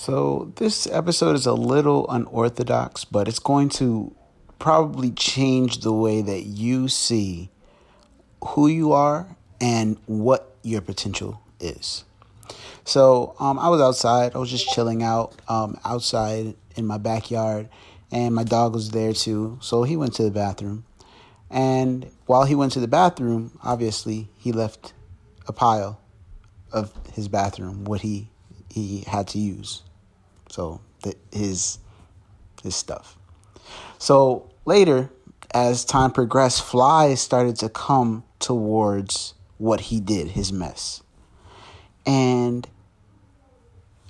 So, this episode is a little unorthodox, but it's going to probably change the way that you see who you are and what your potential is. So, um, I was outside. I was just chilling out um, outside in my backyard, and my dog was there too. So, he went to the bathroom. And while he went to the bathroom, obviously, he left a pile of his bathroom, what he, he had to use. So the, his his stuff. So later, as time progressed, flies started to come towards what he did, his mess. And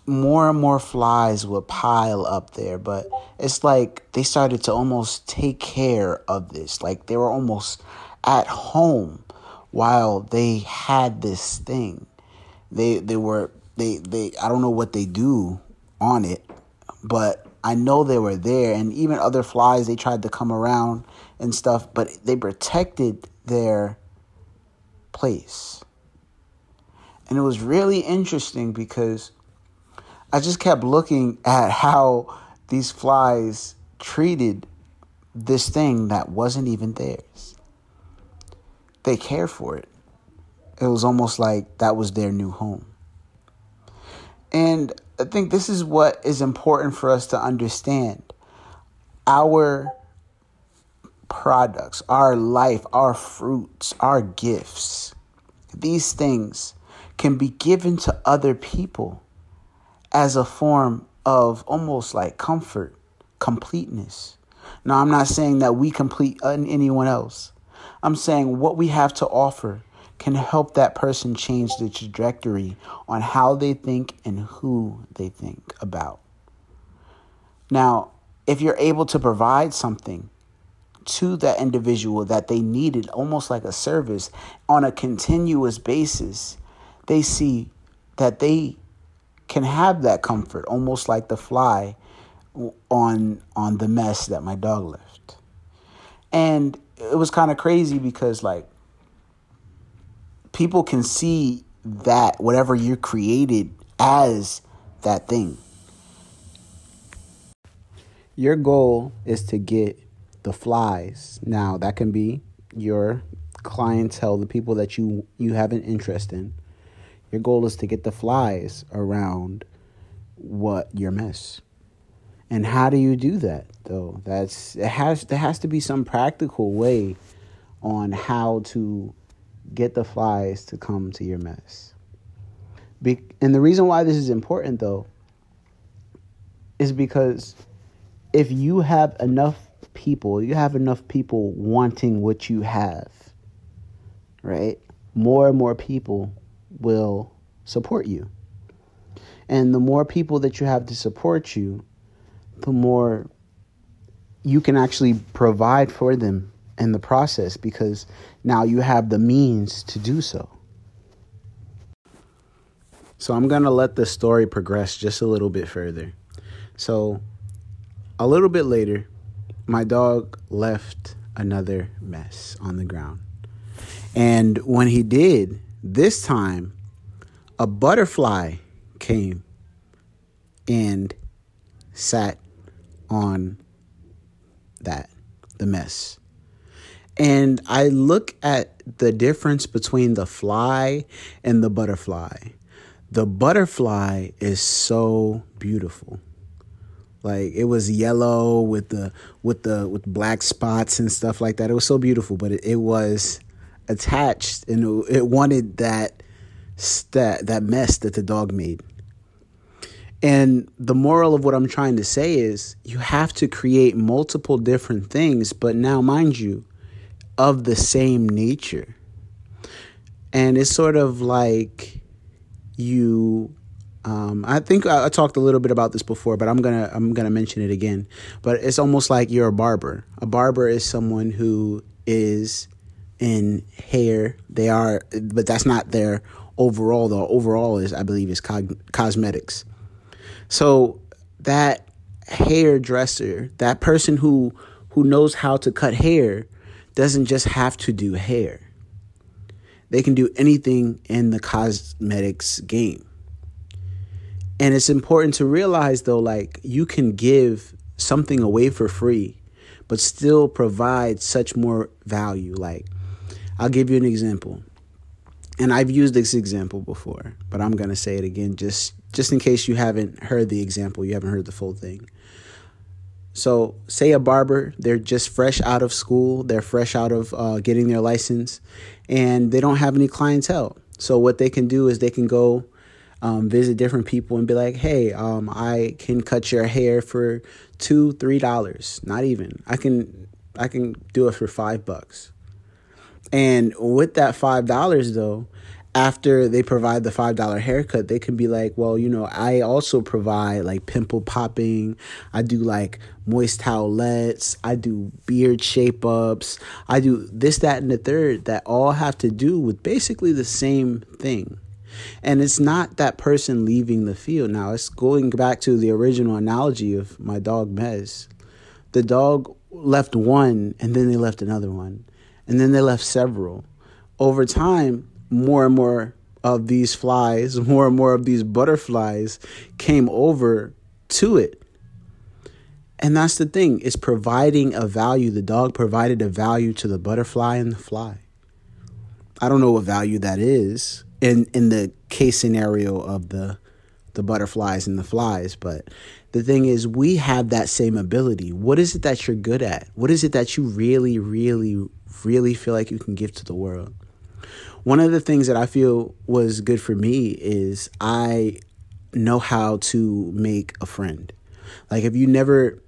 more and more flies would pile up there, but it's like they started to almost take care of this. Like they were almost at home while they had this thing. They they were they they I don't know what they do on it, but I know they were there. And even other flies, they tried to come around and stuff, but they protected their place. And it was really interesting because I just kept looking at how these flies treated this thing that wasn't even theirs. They cared for it. It was almost like that was their new home. And I think this is what is important for us to understand. Our products, our life, our fruits, our gifts, these things can be given to other people as a form of almost like comfort, completeness. Now, I'm not saying that we complete anyone else. I'm saying what we have to offer can help that person change the trajectory on how they think and who they think about. Now, if you're able to provide something to that individual that they needed, almost like a service, on a continuous basis, they see that they can have that comfort, almost like the fly on on the mess that my dog left. And it was kind of crazy because like people can see that whatever you created as that thing. Your goal is to get the flies. Now, that can be your clientele, the people that you you have an interest in. Your goal is to get the flies around what your mess. And how do you do that though? That's it has there has to be some practical way on how to get the flies to come to your mess. Be- and the reason why this is important, though, is because if you have enough people, you have enough people wanting what you have, right? More and more people will support you. And the more people that you have to support you, the more you can actually provide for them in the process because now you have the means to do so. So I'm going to let the story progress just a little bit further. So a little bit later, my dog left another mess on the ground. And when he did, this time a butterfly came and sat on that, the mess. And I look at the difference between the fly and the butterfly. The butterfly is so beautiful. Like it was yellow with the with the with black spots and stuff like that. It was so beautiful, but it, it was attached and it, wanted that that that mess that the dog made. And the moral of what I'm trying to say is you have to create multiple different things, but now mind you, of the same nature. And it's sort of like you um, I think I, I, talked a little bit about this before, but I'm gonna I'm gonna mention it again. But it's almost like you're a barber. A barber is someone who is in hair. They are, but that's not their overall. The overall is, I believe, is cosmetics. So that hairdresser, that person who who knows how to cut hair, doesn't just have to do hair. They can do anything in the cosmetics game. And it's important to realize though, like you can give something away for free, but still provide such more value. Like, I'll give you an example. And I've used this example before, but I'm gonna say it again just just in case you haven't heard the example, you haven't heard the full thing. So, say a barber, they're just fresh out of school, they're fresh out of uh, getting their license, and they don't have any clientele. So, what they can do is they can go um, visit different people and be like, hey, um, I can cut your hair for two, three dollars, not even. I can, I can do it for five bucks. And with that five dollars, though, after they provide the five dollar haircut, they can be like, well, you know, I also provide like pimple popping. I do like moist towelettes. I do beard shape ups. I do this, that, and the third that all have to do with basically the same thing. And it's not that person leaving the field. Now, it's going back to the original analogy of my dog Mez. The dog left one and then they left another one. And then they left several. Over time, more and more of these flies, more and more of these butterflies came over to it. And that's the thing, it's providing a value. The dog provided a value to the butterfly and the fly. I don't know what value that is in in the case scenario of the the butterflies and the flies, but the thing is we have that same ability. What is it that you're good at? What is it that you really really really feel like you can give to the world? One of the things that I feel was good for me is I know how to make a friend. Like if you never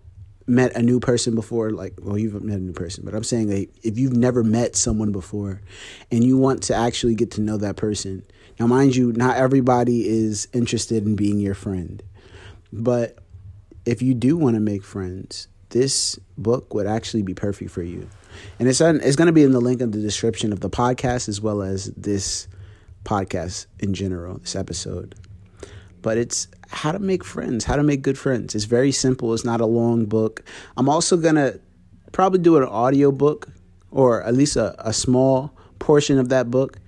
met a new person before, like well you've met a new person, but I'm saying like if you've never met someone before and you want to actually get to know that person. Now mind you, not everybody is interested in being your friend. But if you do want to make friends, this book would actually be perfect for you. And it's it's going to be in the link in the description of the podcast as well as this podcast in general, this episode. But it's how to make friends, how to make good friends. It's very simple. It's not a long book. I'm also going to probably do an audio book or at least a, a small portion of that book.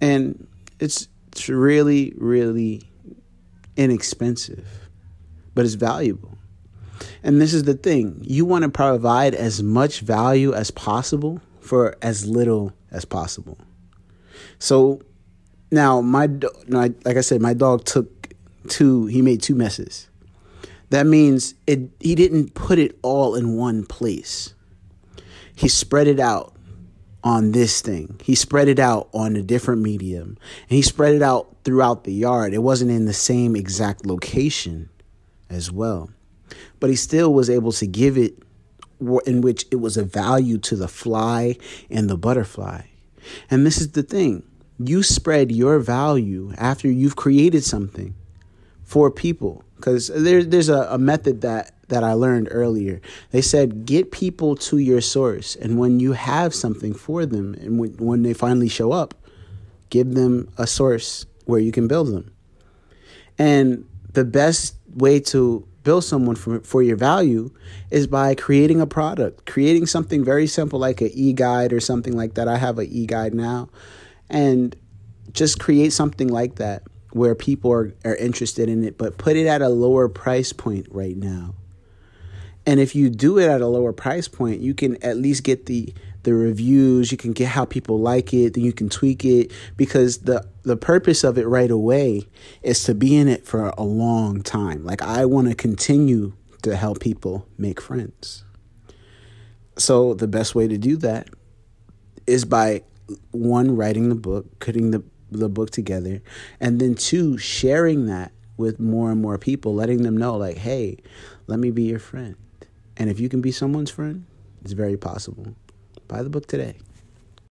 And it's it's really really inexpensive, but it's valuable. And this is the thing you want to provide as much value as possible for as little as possible. So now, my like I said, my dog took two, he made two messes. That means it, he didn't put it all in one place. He spread it out on this thing. He spread it out on a different medium. And he spread it out throughout the yard. It wasn't in the same exact location as well but he still was able to give it in which it was a value to the fly and the butterfly. And this is the thing you spread your value after you've created something for people. Because there, there's a, a method that, that I learned earlier. They said, get people to your source. And when you have something for them, and when, when they finally show up, give them a source where you can build them. And the best way to build someone for, for your value is by creating a product, creating something very simple like an e-guide or something like that. I have an e-guide now. And just create something like that where people are, are interested in it, but put it at a lower price point right now. And if you do it at a lower price point, you can at least get the the reviews, you can get how people like it, then you can tweak it because the the purpose of it right away is to be in it for a long time. Like I want to continue to help people make friends. So the best way to do that is by one writing the book, putting the the book together, and then two sharing that with more and more people, letting them know like, "Hey, let me be your friend." And if you can be someone's friend, it's very possible. Buy the book today.